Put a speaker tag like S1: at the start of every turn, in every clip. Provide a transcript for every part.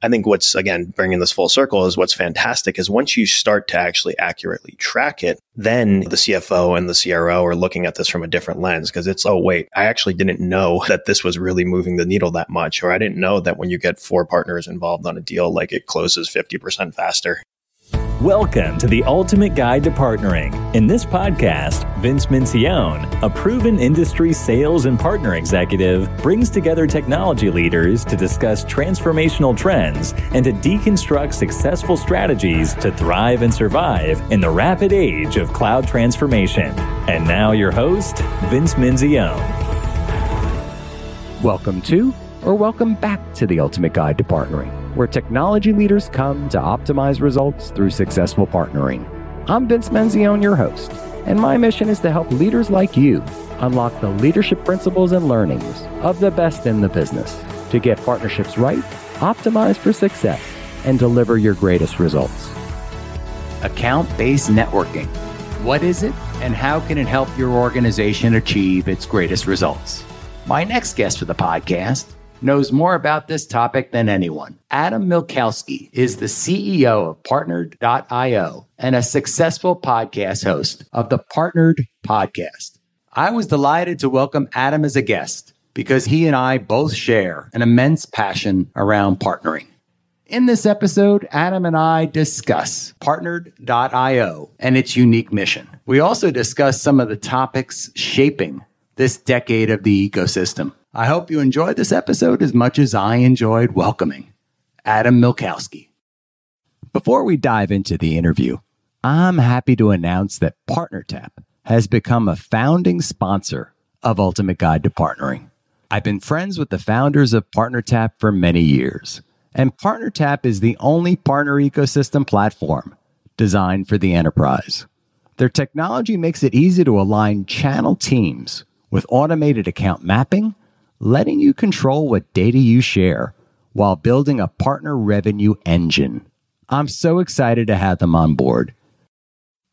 S1: I think what's, again, bringing this full circle is what's fantastic is once you start to actually accurately track it, then the CFO and the CRO are looking at this from a different lens because it's, oh, wait, I actually didn't know that this was really moving the needle that much. Or I didn't know that when you get four partners involved on a deal, like it closes 50% faster.
S2: Welcome to the Ultimate Guide to Partnering. In this podcast, Vince Menzione, a proven industry sales and partner executive, brings together technology leaders to discuss transformational trends and to deconstruct successful strategies to thrive and survive in the rapid age of cloud transformation. And now, your host, Vince Menzione.
S3: Welcome to, or welcome back to the Ultimate Guide to Partnering where technology leaders come to optimize results through successful partnering. I'm Vince Menzione, your host, and my mission is to help leaders like you unlock the leadership principles and learnings of the best in the business to get partnerships right, optimize for success, and deliver your greatest results. Account based networking. What is it, and how can it help your organization achieve its greatest results? My next guest for the podcast knows more about this topic than anyone. Adam Michalski is the CEO of Partnered.io and a successful podcast host of the Partnered Podcast. I was delighted to welcome Adam as a guest because he and I both share an immense passion around partnering. In this episode, Adam and I discuss Partnered.io and its unique mission. We also discuss some of the topics shaping this decade of the ecosystem. I hope you enjoyed this episode as much as I enjoyed welcoming Adam Michalski. Before we dive into the interview, I'm happy to announce that PartnerTap has become a founding sponsor of Ultimate Guide to Partnering. I've been friends with the founders of PartnerTap for many years, and PartnerTap is the only partner ecosystem platform designed for the enterprise. Their technology makes it easy to align channel teams with automated account mapping letting you control what data you share while building a partner revenue engine. I'm so excited to have them on board.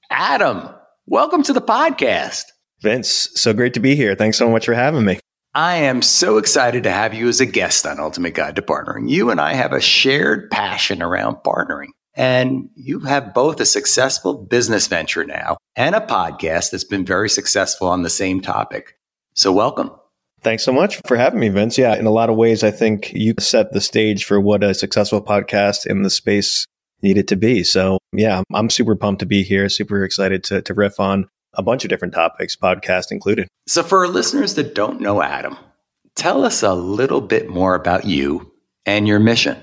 S3: Adam, welcome to the podcast.
S1: Vince, so great to be here. Thanks so much for having me.
S3: I am so excited to have you as a guest on Ultimate Guide to Partnering. You and I have a shared passion around partnering. And you have both a successful business venture now and a podcast that's been very successful on the same topic. So, welcome.
S1: Thanks so much for having me, Vince. Yeah, in a lot of ways, I think you set the stage for what a successful podcast in the space needed to be. So, yeah, I'm super pumped to be here, super excited to, to riff on a bunch of different topics, podcast included.
S3: So, for our listeners that don't know Adam, tell us a little bit more about you and your mission.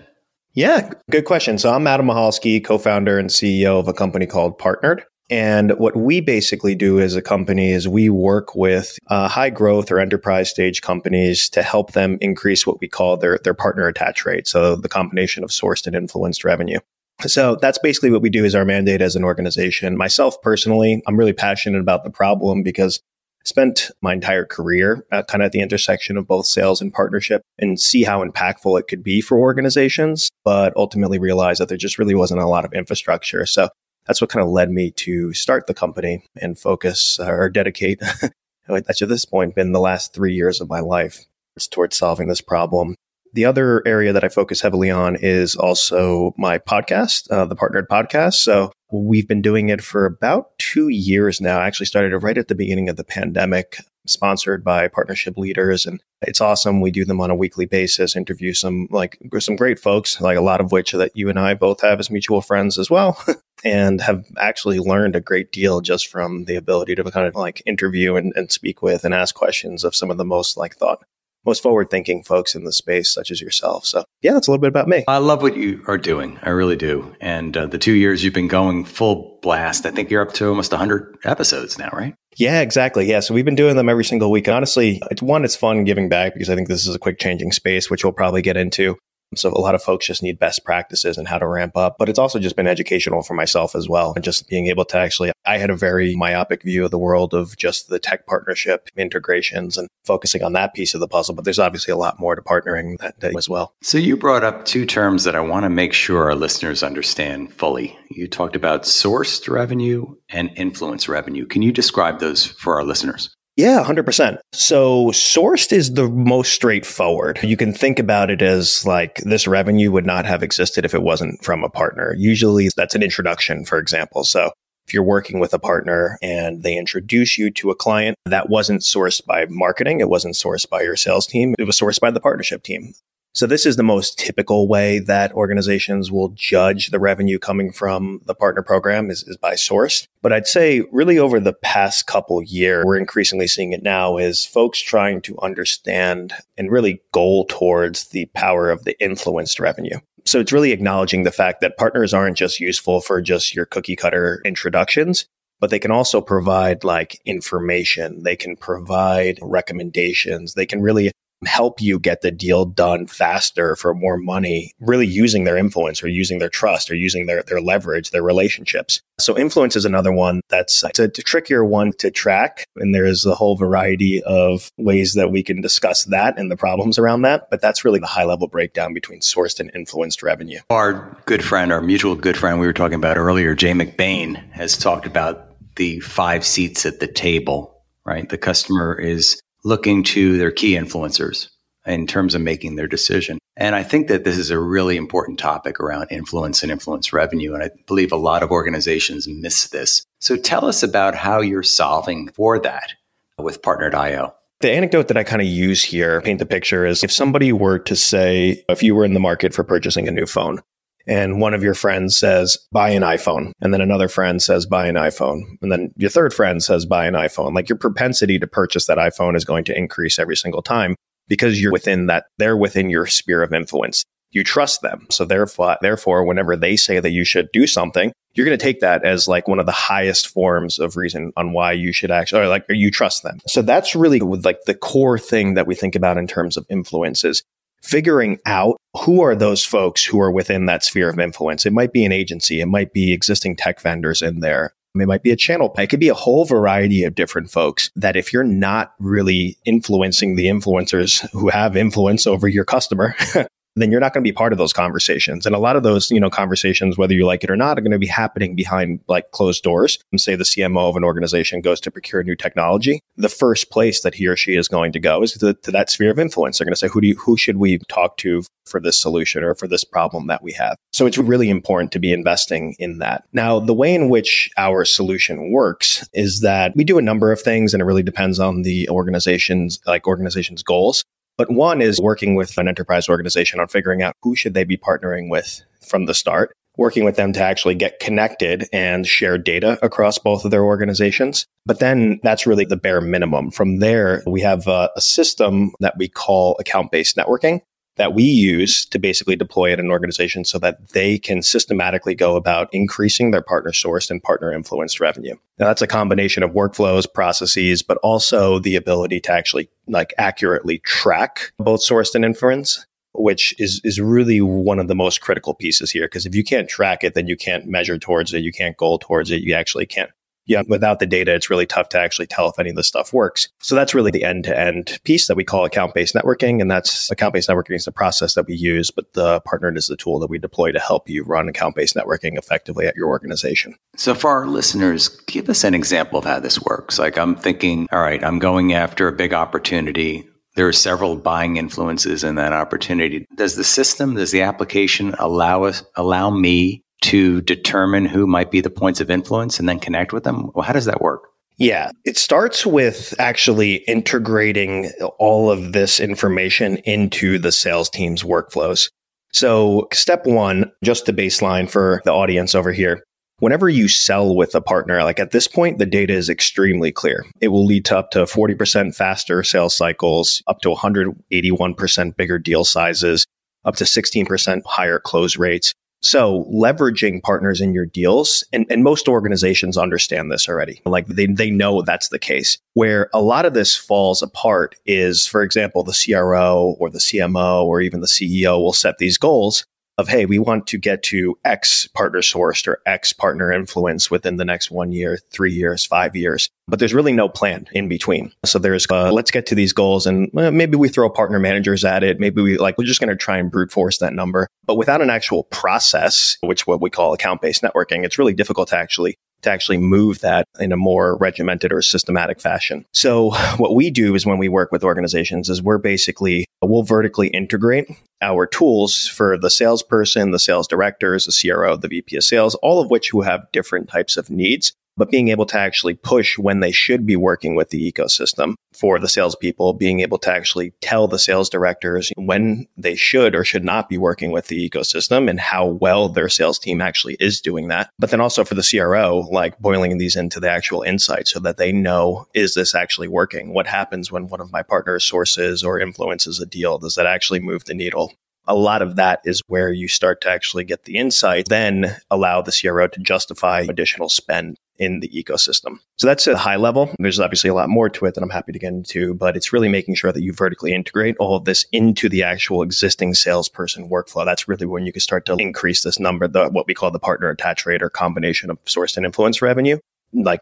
S1: Yeah, good question. So, I'm Adam Michalski, co founder and CEO of a company called Partnered. And what we basically do as a company is we work with uh, high growth or enterprise stage companies to help them increase what we call their, their partner attach rate. So the combination of sourced and influenced revenue. So that's basically what we do as our mandate as an organization. Myself personally, I'm really passionate about the problem because I spent my entire career uh, kind of at the intersection of both sales and partnership and see how impactful it could be for organizations, but ultimately realized that there just really wasn't a lot of infrastructure. So that's what kind of led me to start the company and focus uh, or dedicate. that's at this point been the last three years of my life towards solving this problem. The other area that I focus heavily on is also my podcast, uh, the Partnered Podcast. So we've been doing it for about two years now. I actually started it right at the beginning of the pandemic, sponsored by partnership leaders. And it's awesome. We do them on a weekly basis, interview some like some great folks, like a lot of which that you and I both have as mutual friends as well. and have actually learned a great deal just from the ability to kind of like interview and, and speak with and ask questions of some of the most like thought most forward thinking folks in the space, such as yourself. So, yeah, that's a little bit about me.
S3: I love what you are doing. I really do. And uh, the two years you've been going full blast, I think you're up to almost 100 episodes now, right?
S1: Yeah, exactly. Yeah. So we've been doing them every single week. honestly, it's one, it's fun giving back because I think this is a quick changing space, which we'll probably get into. So a lot of folks just need best practices and how to ramp up, but it's also just been educational for myself as well. And just being able to actually, I had a very myopic view of the world of just the tech partnership integrations and focusing on that piece of the puzzle. But there's obviously a lot more to partnering that day as well.
S3: So you brought up two terms that I want to make sure our listeners understand fully. You talked about sourced revenue and influence revenue. Can you describe those for our listeners?
S1: Yeah, 100%. So sourced is the most straightforward. You can think about it as like this revenue would not have existed if it wasn't from a partner. Usually that's an introduction, for example. So if you're working with a partner and they introduce you to a client that wasn't sourced by marketing, it wasn't sourced by your sales team, it was sourced by the partnership team. So this is the most typical way that organizations will judge the revenue coming from the partner program is, is by source. But I'd say really over the past couple years, we're increasingly seeing it now is folks trying to understand and really goal towards the power of the influenced revenue. So it's really acknowledging the fact that partners aren't just useful for just your cookie cutter introductions, but they can also provide like information. They can provide recommendations. They can really help you get the deal done faster for more money, really using their influence or using their trust or using their, their leverage, their relationships. So influence is another one that's uh, it's a, trickier one to track. And there's a whole variety of ways that we can discuss that and the problems around that. But that's really the high level breakdown between sourced and influenced revenue.
S3: Our good friend, our mutual good friend we were talking about earlier, Jay McBain, has talked about the five seats at the table, right? The customer is looking to their key influencers in terms of making their decision. And I think that this is a really important topic around influence and influence revenue. And I believe a lot of organizations miss this. So tell us about how you're solving for that with Partnered.io.
S1: The anecdote that I kind of use here, paint the picture, is if somebody were to say, if you were in the market for purchasing a new phone, and one of your friends says, buy an iPhone. And then another friend says, buy an iPhone. And then your third friend says, buy an iPhone. Like your propensity to purchase that iPhone is going to increase every single time because you're within that, they're within your sphere of influence. You trust them. So therefore, therefore, whenever they say that you should do something, you're going to take that as like one of the highest forms of reason on why you should actually, or like, you trust them. So that's really like the core thing that we think about in terms of influences figuring out who are those folks who are within that sphere of influence. It might be an agency, it might be existing tech vendors in there. It might be a channel. It could be a whole variety of different folks that if you're not really influencing the influencers who have influence over your customer, then you're not going to be part of those conversations. And a lot of those, you know, conversations, whether you like it or not, are going to be happening behind like closed doors. And say the CMO of an organization goes to procure new technology. The first place that he or she is going to go is to, to that sphere of influence. They're going to say, who do you, who should we talk to for this solution or for this problem that we have? So it's really important to be investing in that. Now, the way in which our solution works is that we do a number of things and it really depends on the organization's like organization's goals. But one is working with an enterprise organization on figuring out who should they be partnering with from the start, working with them to actually get connected and share data across both of their organizations. But then that's really the bare minimum. From there, we have a, a system that we call account based networking that we use to basically deploy at an organization so that they can systematically go about increasing their partner sourced and partner influenced revenue. Now that's a combination of workflows, processes, but also the ability to actually like accurately track both sourced and inference which is is really one of the most critical pieces here because if you can't track it then you can't measure towards it you can't goal towards it you actually can't yeah, without the data, it's really tough to actually tell if any of this stuff works. So that's really the end to end piece that we call account based networking. And that's account based networking is the process that we use, but the partner is the tool that we deploy to help you run account based networking effectively at your organization.
S3: So for our listeners, give us an example of how this works. Like I'm thinking, all right, I'm going after a big opportunity. There are several buying influences in that opportunity. Does the system, does the application allow us, allow me to determine who might be the points of influence and then connect with them? Well, how does that work?
S1: Yeah, it starts with actually integrating all of this information into the sales team's workflows. So, step one, just the baseline for the audience over here. Whenever you sell with a partner, like at this point, the data is extremely clear. It will lead to up to 40% faster sales cycles, up to 181% bigger deal sizes, up to 16% higher close rates. So leveraging partners in your deals, and, and most organizations understand this already. Like they, they know that's the case. Where a lot of this falls apart is, for example, the CRO or the CMO or even the CEO will set these goals of, hey, we want to get to X partner sourced or X partner influence within the next one year, three years, five years. But there's really no plan in between. So there's, uh, let's get to these goals and well, maybe we throw partner managers at it. Maybe we like, we're just going to try and brute force that number. But without an actual process, which what we call account based networking, it's really difficult to actually to actually move that in a more regimented or systematic fashion. So what we do is when we work with organizations is we're basically, we'll vertically integrate our tools for the salesperson, the sales directors, the CRO, the VP of sales, all of which who have different types of needs but being able to actually push when they should be working with the ecosystem for the salespeople, being able to actually tell the sales directors when they should or should not be working with the ecosystem and how well their sales team actually is doing that. But then also for the CRO, like boiling these into the actual insights so that they know, is this actually working? What happens when one of my partner sources or influences a deal? Does that actually move the needle? A lot of that is where you start to actually get the insight, then allow the CRO to justify additional spend in the ecosystem. So that's a high level. There's obviously a lot more to it that I'm happy to get into, but it's really making sure that you vertically integrate all of this into the actual existing salesperson workflow. That's really when you can start to increase this number, the what we call the partner attach rate or combination of sourced and influence revenue. Like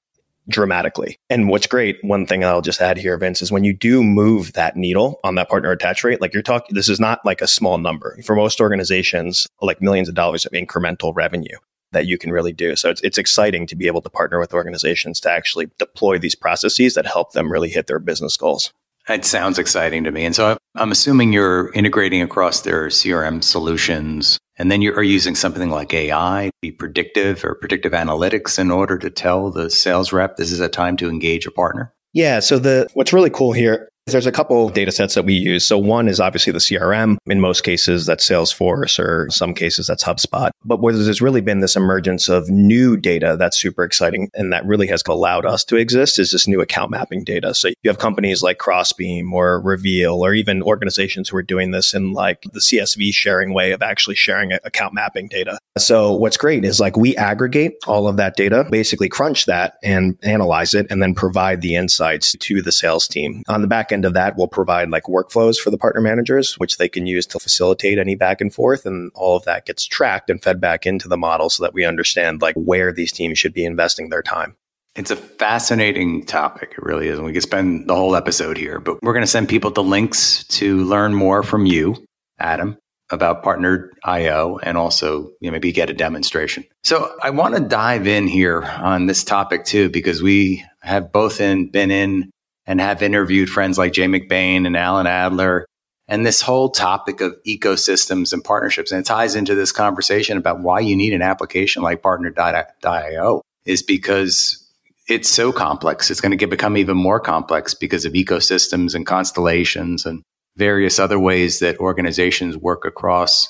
S1: dramatically. And what's great, one thing I'll just add here, Vince, is when you do move that needle on that partner attach rate, like you're talking, this is not like a small number. For most organizations, like millions of dollars of incremental revenue that you can really do. So it's, it's exciting to be able to partner with organizations to actually deploy these processes that help them really hit their business goals.
S3: It sounds exciting to me. And so I'm assuming you're integrating across their CRM solutions and then you are using something like AI, be predictive or predictive analytics in order to tell the sales rep this is a time to engage a partner.
S1: Yeah. So the what's really cool here there's a couple data sets that we use. So one is obviously the CRM. In most cases, that's Salesforce, or some cases that's HubSpot. But where there's really been this emergence of new data that's super exciting and that really has allowed us to exist is this new account mapping data. So you have companies like Crossbeam or Reveal, or even organizations who are doing this in like the CSV sharing way of actually sharing account mapping data. So what's great is like we aggregate all of that data, basically crunch that and analyze it, and then provide the insights to the sales team. On the back end, end of that, we'll provide like workflows for the partner managers, which they can use to facilitate any back and forth. And all of that gets tracked and fed back into the model so that we understand like where these teams should be investing their time.
S3: It's a fascinating topic. It really is. And we could spend the whole episode here, but we're going to send people the links to learn more from you, Adam, about partnered IO and also you know, maybe get a demonstration. So I want to dive in here on this topic too, because we have both in, been in and have interviewed friends like Jay McBain and Alan Adler. And this whole topic of ecosystems and partnerships, and it ties into this conversation about why you need an application like Partner.io is because it's so complex. It's going to become even more complex because of ecosystems and constellations and various other ways that organizations work across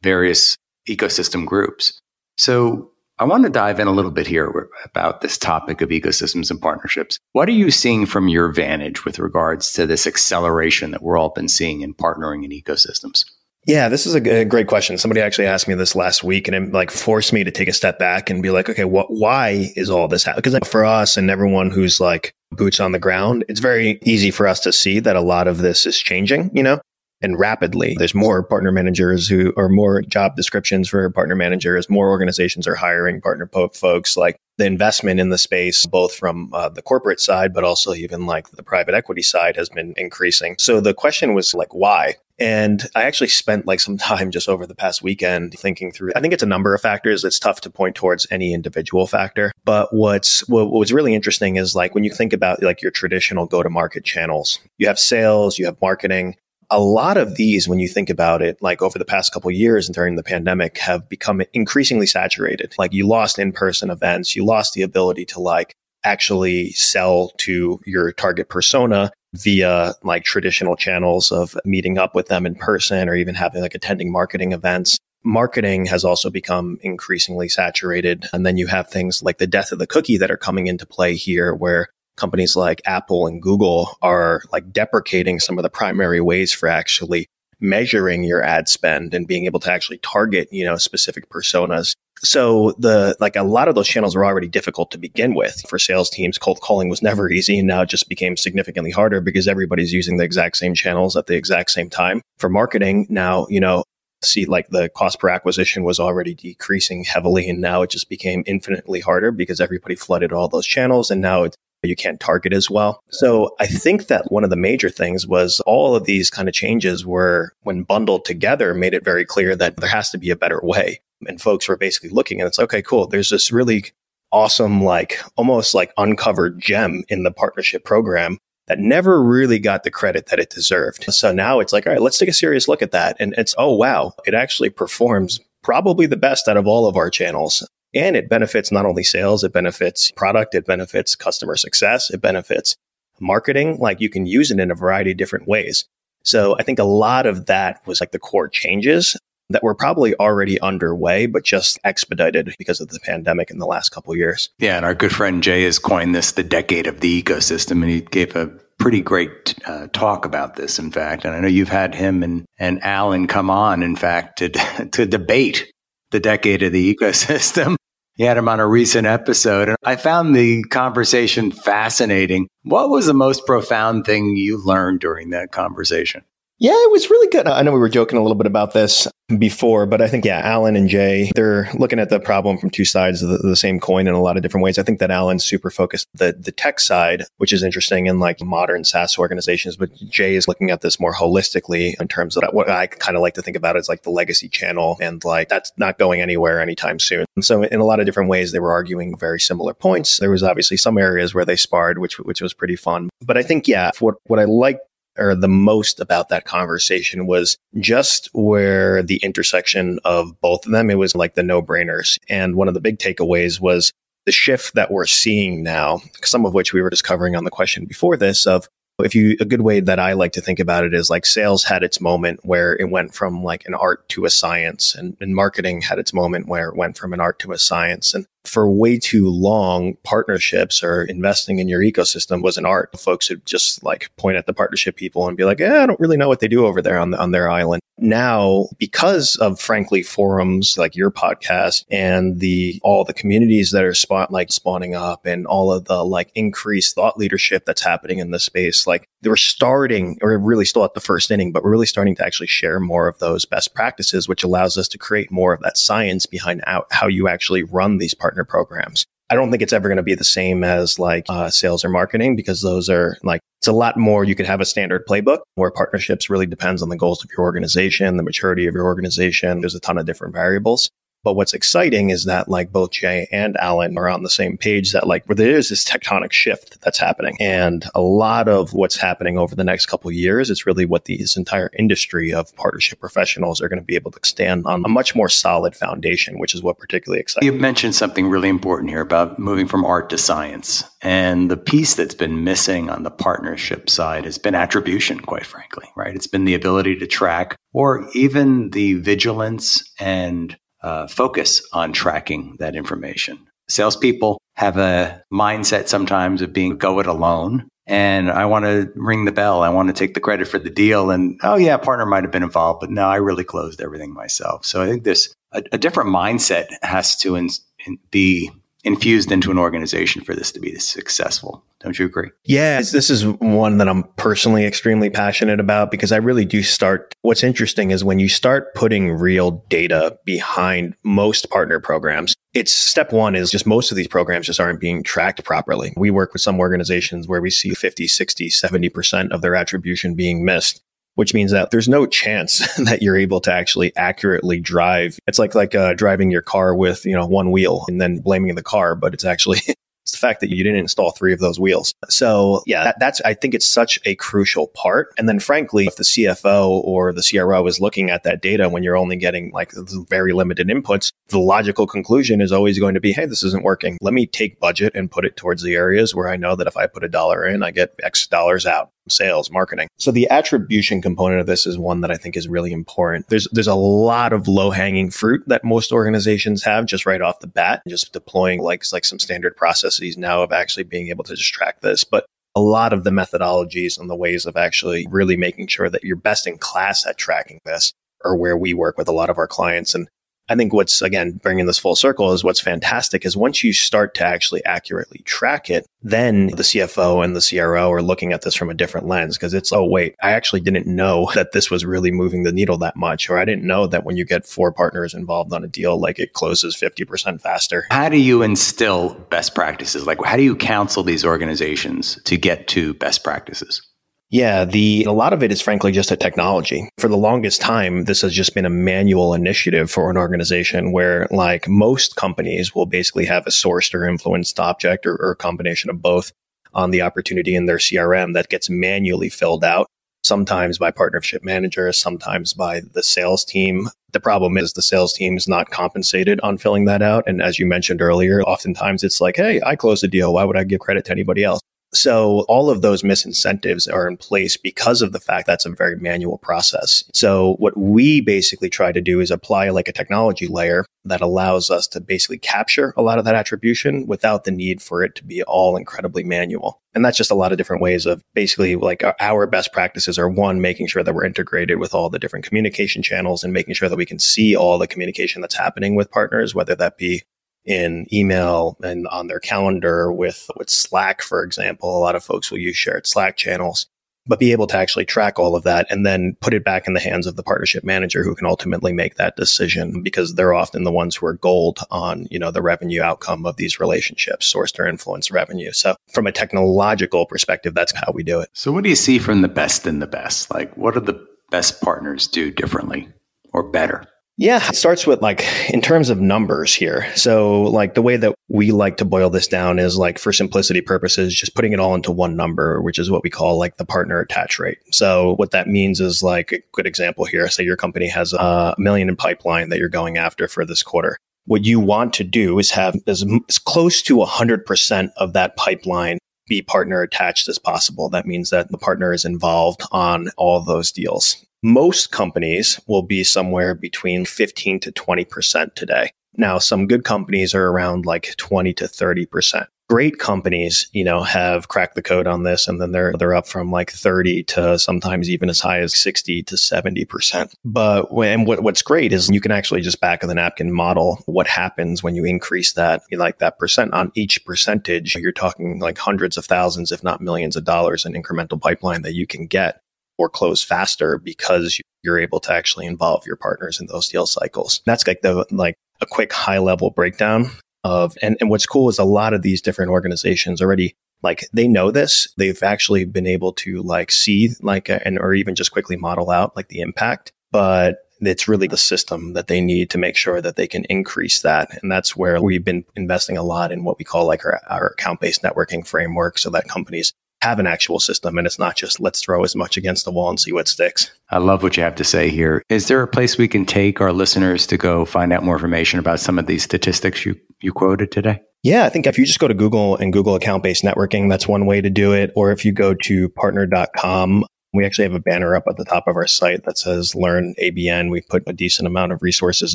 S3: various ecosystem groups. So I want to dive in a little bit here about this topic of ecosystems and partnerships. What are you seeing from your vantage with regards to this acceleration that we're all been seeing in partnering in ecosystems?
S1: Yeah, this is a, great question. Somebody actually asked me this last week and it like forced me to take a step back and be like, okay, what, why is all this happening? Because for us and everyone who's like boots on the ground, it's very easy for us to see that a lot of this is changing, you know? And rapidly. There's more partner managers who are more job descriptions for partner managers. More organizations are hiring partner po- folks. Like the investment in the space, both from uh, the corporate side, but also even like the private equity side has been increasing. So the question was like, why? And I actually spent like some time just over the past weekend thinking through. I think it's a number of factors. It's tough to point towards any individual factor. But what's what, what's really interesting is like when you think about like your traditional go to market channels, you have sales, you have marketing, a lot of these, when you think about it, like over the past couple years and during the pandemic, have become increasingly saturated. Like you lost in person events, you lost the ability to like actually sell to your target persona via like traditional channels of meeting up with them in person or even having like attending marketing events. Marketing has also become increasingly saturated. And then you have things like the death of the cookie that are coming into play here, where companies like Apple and Google are like deprecating some of the primary ways for actually measuring your ad spend and being able to actually target, you know, specific personas. So the like a lot of those channels are already difficult to begin with for sales teams. Cold calling was never easy and now it just became significantly harder because everybody's using the exact same channels at the exact same time. For marketing, now, you know, see like the cost per acquisition was already decreasing heavily and now it just became infinitely harder because everybody flooded all those channels and now it's you can't target as well. So I think that one of the major things was all of these kind of changes were, when bundled together, made it very clear that there has to be a better way. And folks were basically looking and it's like, okay, cool. There's this really awesome, like almost like uncovered gem in the partnership program that never really got the credit that it deserved. So now it's like, all right, let's take a serious look at that. And it's, oh, wow, it actually performs probably the best out of all of our channels. And it benefits not only sales, it benefits product, it benefits customer success, it benefits marketing. Like you can use it in a variety of different ways. So I think a lot of that was like the core changes that were probably already underway, but just expedited because of the pandemic in the last couple years.
S3: Yeah, and our good friend Jay has coined this the decade of the ecosystem, and he gave a pretty great uh, talk about this. In fact, and I know you've had him and and Alan come on, in fact, to to debate the decade of the ecosystem. He had him on a recent episode, and I found the conversation fascinating. What was the most profound thing you learned during that conversation?
S1: Yeah, it was really good. I know we were joking a little bit about this before, but I think, yeah, Alan and Jay, they're looking at the problem from two sides of the, the, same coin in a lot of different ways. I think that Alan's super focused the the tech side, which is interesting in like modern SaaS organizations, but Jay is looking at this more holistically in terms of what I kind of like to think about as like the legacy channel and like that's not going anywhere anytime soon. And so in a lot of different ways, they were arguing very similar points. There was obviously some areas where they sparred, which which was pretty fun. But I think, yeah, what what I like or the most about that conversation was just where the intersection of both of them, it was like the no brainers. And one of the big takeaways was the shift that we're seeing now, some of which we were just covering on the question before this of if you a good way that I like to think about it is like sales had its moment where it went from like an art to a science and, and marketing had its moment where it went from an art to a science and for way too long, partnerships or investing in your ecosystem was an art. Folks would just like point at the partnership people and be like, eh, I don't really know what they do over there on, the, on their island. Now, because of frankly forums like your podcast and the all the communities that are spot like spawning up and all of the like increased thought leadership that's happening in the space, like we're starting, or really still at the first inning, but we're really starting to actually share more of those best practices, which allows us to create more of that science behind how you actually run these partnerships partner programs. I don't think it's ever going to be the same as like uh, sales or marketing because those are like it's a lot more. You could have a standard playbook where partnerships really depends on the goals of your organization, the maturity of your organization. There's a ton of different variables. But what's exciting is that like both Jay and Alan are on the same page that like where there is this tectonic shift that's happening. And a lot of what's happening over the next couple years is really what this entire industry of partnership professionals are going to be able to stand on a much more solid foundation, which is what particularly excites.
S3: You mentioned something really important here about moving from art to science. And the piece that's been missing on the partnership side has been attribution, quite frankly, right? It's been the ability to track or even the vigilance and uh, focus on tracking that information. Salespeople have a mindset sometimes of being go it alone. And I want to ring the bell. I want to take the credit for the deal. And oh, yeah, partner might have been involved, but no, I really closed everything myself. So I think this, a, a different mindset has to in, in be infused into an organization for this to be successful. Don't you agree?
S1: Yeah, this is one that I'm personally extremely passionate about because I really do start. What's interesting is when you start putting real data behind most partner programs, it's step one is just most of these programs just aren't being tracked properly. We work with some organizations where we see 50, 60, 70% of their attribution being missed which means that there's no chance that you're able to actually accurately drive. It's like like uh, driving your car with you know one wheel and then blaming the car, but it's actually It's the fact that you didn't install three of those wheels. So yeah, that, that's, I think it's such a crucial part. And then frankly, if the CFO or the CRO is looking at that data when you're only getting like very limited inputs, the logical conclusion is always going to be, Hey, this isn't working. Let me take budget and put it towards the areas where I know that if I put a dollar in, I get X dollars out sales, marketing. So the attribution component of this is one that I think is really important. There's there's a lot of low-hanging fruit that most organizations have just right off the bat, just deploying like like some standard processes now of actually being able to just track this. But a lot of the methodologies and the ways of actually really making sure that you're best in class at tracking this are where we work with a lot of our clients. And I think what's again bringing this full circle is what's fantastic is once you start to actually accurately track it, then the CFO and the CRO are looking at this from a different lens because it's, oh, wait, I actually didn't know that this was really moving the needle that much. Or I didn't know that when you get four partners involved on a deal, like it closes 50% faster.
S3: How do you instill best practices? Like, how do you counsel these organizations to get to best practices?
S1: Yeah, the a lot of it is frankly just a technology. For the longest time, this has just been a manual initiative for an organization where like most companies will basically have a sourced or influenced object or, or a combination of both on the opportunity in their CRM that gets manually filled out, sometimes by partnership managers, sometimes by the sales team. The problem is the sales team is not compensated on filling that out. And as you mentioned earlier, oftentimes it's like, Hey, I closed the deal. Why would I give credit to anybody else? So all of those misincentives are in place because of the fact that's a very manual process. So what we basically try to do is apply like a technology layer that allows us to basically capture a lot of that attribution without the need for it to be all incredibly manual. And that's just a lot of different ways of basically like our best practices are one, making sure that we're integrated with all the different communication channels and making sure that we can see all the communication that's happening with partners, whether that be in email and on their calendar with, with Slack, for example. A lot of folks will use shared Slack channels, but be able to actually track all of that and then put it back in the hands of the partnership manager who can ultimately make that decision because they're often the ones who are goaled on, you know, the revenue outcome of these relationships, sourced or influence revenue. So from a technological perspective, that's how we do it.
S3: So what do you see from the best in the best? Like what do the best partners do differently or better?
S1: Yeah, it starts with like in terms of numbers here. So, like the way that we like to boil this down is like for simplicity purposes, just putting it all into one number, which is what we call like the partner attach rate. So, what that means is like a good example here. Say your company has a million in pipeline that you're going after for this quarter. What you want to do is have as, as close to 100% of that pipeline be partner attached as possible. That means that the partner is involved on all those deals. Most companies will be somewhere between 15 to 20% today. Now, some good companies are around like 20 to 30%. Great companies, you know, have cracked the code on this and then they're, they're up from like 30 to sometimes even as high as 60 to 70%. But when, what, what's great is you can actually just back of the napkin model what happens when you increase that, like that percent on each percentage. You're talking like hundreds of thousands, if not millions of dollars in incremental pipeline that you can get or close faster because you're able to actually involve your partners in those deal cycles. That's like the like a quick high level breakdown of and, and what's cool is a lot of these different organizations already like they know this. They've actually been able to like see like and or even just quickly model out like the impact. But it's really the system that they need to make sure that they can increase that. And that's where we've been investing a lot in what we call like our, our account based networking framework so that companies have an actual system and it's not just let's throw as much against the wall and see what sticks.
S3: I love what you have to say here. Is there a place we can take our listeners to go find out more information about some of these statistics you, you quoted today?
S1: Yeah, I think if you just go to Google and Google account based networking, that's one way to do it. Or if you go to partner.com, we actually have a banner up at the top of our site that says Learn ABN. We put a decent amount of resources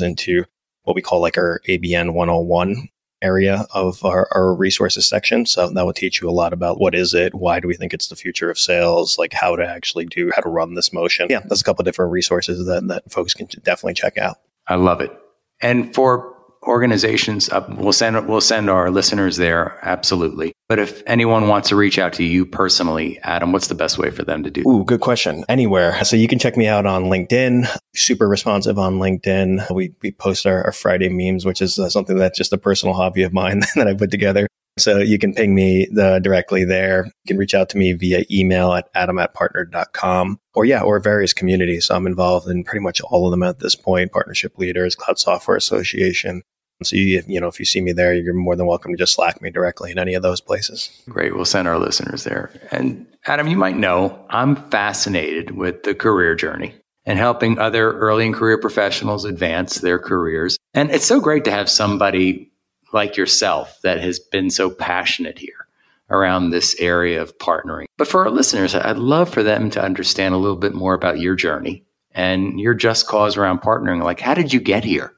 S1: into what we call like our ABN 101 area of our, our, resources section. So that will teach you a lot about what is it, why do we think it's the future of sales, like how to actually do, how to run this motion. Yeah, there's a couple different resources that, that folks can definitely check out.
S3: I love it. And for organizations up. We'll send we'll send our listeners there absolutely. But if anyone wants to reach out to you personally, Adam, what's the best way for them to do?
S1: Ooh, good question. Anywhere. So you can check me out on LinkedIn. Super responsive on LinkedIn. We we post our, our Friday memes, which is uh, something that's just a personal hobby of mine that I put together. So you can ping me the, directly there. You can reach out to me via email at adam at partner.com or yeah, or various communities. I'm involved in pretty much all of them at this point. Partnership leaders, Cloud Software Association, so you, you know, if you see me there, you're more than welcome to just Slack me directly in any of those places.
S3: Great. We'll send our listeners there. And Adam, you might know I'm fascinated with the career journey and helping other early in career professionals advance their careers. And it's so great to have somebody like yourself that has been so passionate here around this area of partnering. But for our listeners, I'd love for them to understand a little bit more about your journey and your just cause around partnering. Like, how did you get here?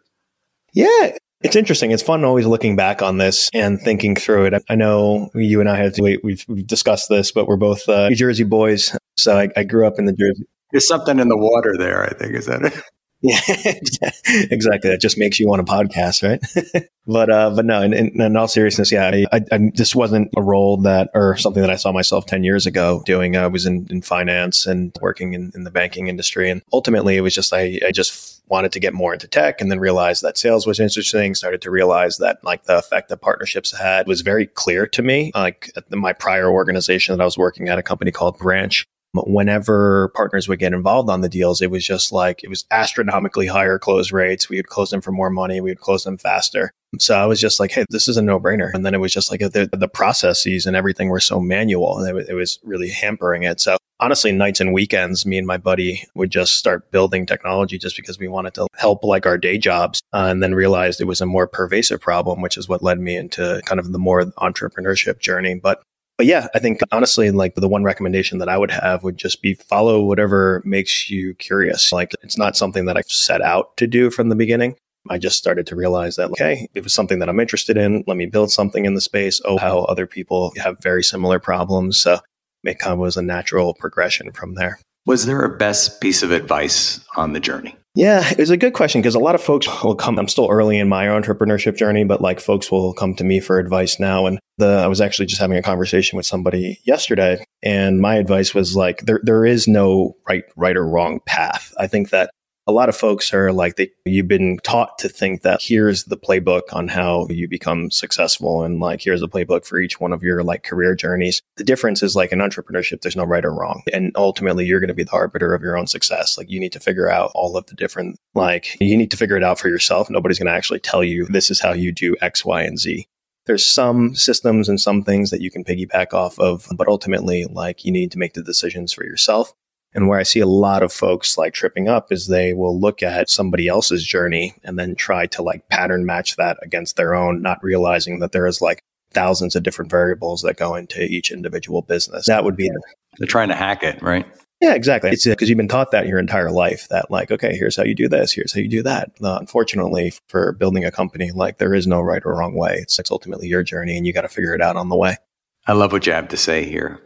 S1: Yeah, it's interesting. It's fun always looking back on this and thinking through it. I know you and I have we've, we've discussed this, but we're both uh, New Jersey boys. So I, I grew up in the Jersey.
S3: There's something in the water there, I think. Is that it?
S1: Yeah, exactly. That just makes you want a podcast, right? but uh, but no, in, in, in all seriousness, yeah, I, I, I, this wasn't a role that or something that I saw myself ten years ago doing. I was in, in finance and working in, in the banking industry, and ultimately it was just I, I just wanted to get more into tech, and then realized that sales was interesting. Started to realize that like the effect that partnerships had was very clear to me. Like my prior organization that I was working at, a company called Branch, whenever partners would get involved on the deals, it was just like it was astronomically higher close rates. We would close them for more money. We would close them faster. So I was just like, hey, this is a no brainer. And then it was just like the, the processes and everything were so manual and it, it was really hampering it. So honestly, nights and weekends, me and my buddy would just start building technology just because we wanted to help like our day jobs uh, and then realized it was a more pervasive problem, which is what led me into kind of the more entrepreneurship journey. But but yeah, I think honestly, like the one recommendation that I would have would just be follow whatever makes you curious. Like it's not something that I set out to do from the beginning. I just started to realize that, okay, it was something that I'm interested in. Let me build something in the space. Oh, how other people have very similar problems. So kind was a natural progression from there.
S3: Was there a best piece of advice on the journey?
S1: Yeah, it was a good question because a lot of folks will come. I'm still early in my entrepreneurship journey, but like folks will come to me for advice now. And the I was actually just having a conversation with somebody yesterday, and my advice was like there there is no right right or wrong path. I think that a lot of folks are like they you've been taught to think that here's the playbook on how you become successful and like here's a playbook for each one of your like career journeys. The difference is like in entrepreneurship there's no right or wrong. And ultimately you're going to be the arbiter of your own success. Like you need to figure out all of the different like you need to figure it out for yourself. Nobody's going to actually tell you this is how you do x y and z. There's some systems and some things that you can piggyback off of but ultimately like you need to make the decisions for yourself and where I see a lot of folks like tripping up is they will look at somebody else's journey and then try to like pattern match that against their own, not realizing that there is like thousands of different variables that go into each individual business. That would be the,
S3: they're trying to hack it, right?
S1: Yeah, exactly. It's because you've been taught that your entire life that like, okay, here's how you do this, here's how you do that. Uh, unfortunately, for building a company, like there is no right or wrong way. It's, it's ultimately your journey, and you got to figure it out on the way.
S3: I love what you have to say here.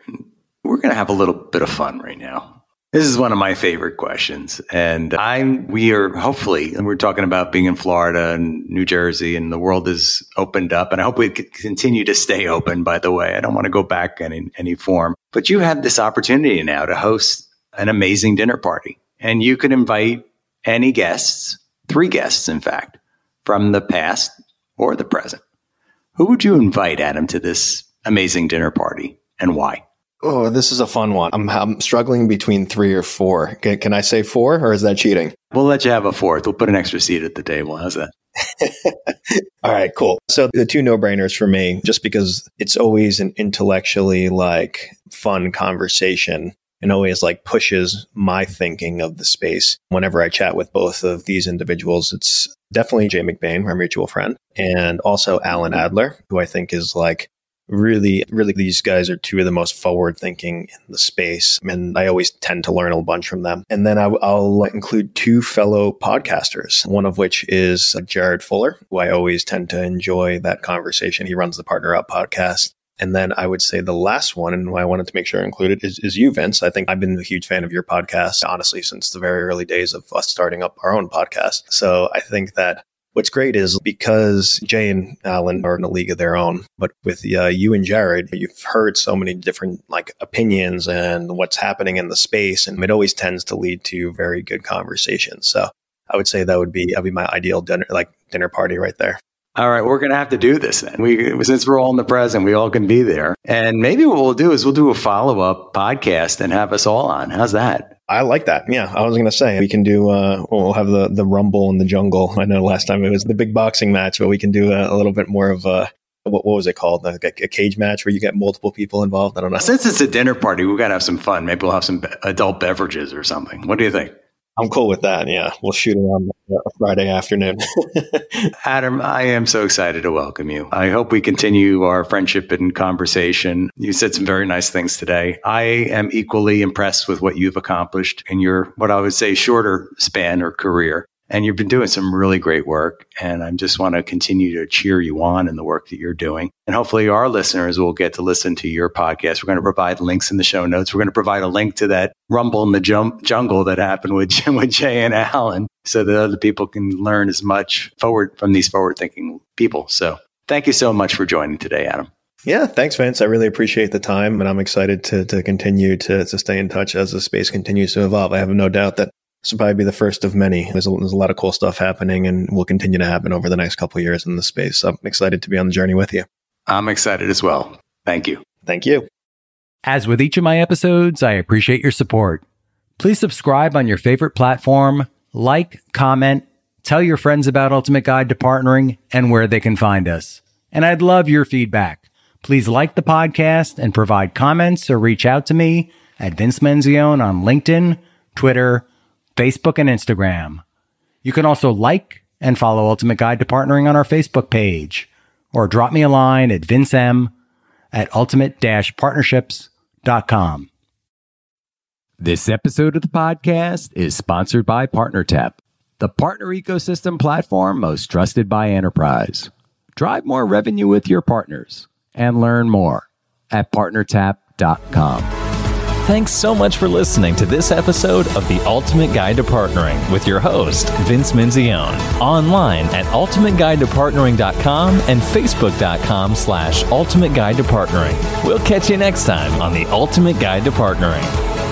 S3: We're going to have a little bit of fun right now. This is one of my favorite questions. And I'm, we are hopefully, we're talking about being in Florida and New Jersey and the world is opened up. And I hope we continue to stay open, by the way. I don't want to go back in any form, but you have this opportunity now to host an amazing dinner party and you could invite any guests, three guests, in fact, from the past or the present. Who would you invite, Adam, to this amazing dinner party and why?
S1: Oh, this is a fun one. I'm, I'm struggling between three or four. Can, can, I say four or is that cheating?
S3: We'll let you have a fourth. We'll put an extra seat at the table. How's that?
S1: All right, cool. So the two no brainers for me, just because it's always an intellectually like fun conversation and always like pushes my thinking of the space. Whenever I chat with both of these individuals, it's definitely Jay McBain, our mutual friend, and also Alan Adler, who I think is like really, really, these guys are two of the most forward thinking in the space. And I always tend to learn a bunch from them. And then I, will include two fellow podcasters, one of which is uh, Jared Fuller, who I always tend to enjoy that conversation. He runs the Partner Up podcast. And then I would say the last one, and I wanted to make sure I included, is, is you, Vince. I think I've been a huge fan of your podcast, honestly, since the very early days of us starting up our own podcast. So I think that What's great is because Jay and Alan are in a league of their own, but with uh, you and Jared, you've heard so many different like opinions and what's happening in the space, and it always tends to lead to very good conversations. So I would say that would be that'd be my ideal dinner like dinner party right there.
S3: All right, we're going to have to do this then. We since we're all in the present, we all can be there. And maybe what we'll do is we'll do a follow up podcast and have us all on. How's that?
S1: I like that. Yeah, I was going to say we can do. Uh, we'll have the the rumble in the jungle. I know last time it was the big boxing match, but we can do a, a little bit more of a what, what was it called? A, a, cage match where you get multiple people involved. I don't know.
S3: Since it's a dinner party, we got to have some fun. Maybe we'll have some adult beverages or something. What do you think?
S1: I'm cool with that. Yeah, we'll shoot it on a Friday afternoon.
S3: Adam, I am so excited to welcome you. I hope we continue our friendship and conversation. You said some very nice things today. I am equally impressed with what you've accomplished in your, what I would say, shorter span or career. And you've been doing some really great work. And I just want to continue to cheer you on in the work that you're doing. And hopefully, our listeners will get to listen to your podcast. We're going to provide links in the show notes. We're going to provide a link to that rumble in the jump jungle that happened with, with Jay and Alan so that other people can learn as much forward from these forward thinking people. So, thank you so much for joining today, Adam.
S1: Yeah, thanks, Vince. I really appreciate the time, and I'm excited to to continue to to stay in touch as the space continues to evolve. I have no doubt that this will probably be the first of many. There's a, there's a lot of cool stuff happening and will continue to happen over the next couple of years in the space. So I'm excited to be on the journey with you.
S3: I'm excited as well. Thank you.
S1: Thank you.
S3: As with each of my episodes, I appreciate your support. Please subscribe on your favorite platform, like, comment, tell your friends about Ultimate Guide to Partnering and where they can find us. And I'd love your feedback. Please like the podcast and provide comments or reach out to me at Vince Menzione on LinkedIn, Twitter, Facebook, and Instagram. You can also like and follow Ultimate Guide to Partnering on our Facebook page or drop me a line at vincem at ultimate-partnerships.com. This episode of the podcast is sponsored by PartnerTap, the partner ecosystem platform most trusted by enterprise. Drive more revenue with your partners and learn more at partnertap.com.
S2: Thanks so much for listening to this episode of The Ultimate Guide to Partnering with your host, Vince Menzione. Online at ultimateguidetopartnering.com and facebook.com slash ultimate guide to partnering. We'll catch you next time on The Ultimate Guide to Partnering.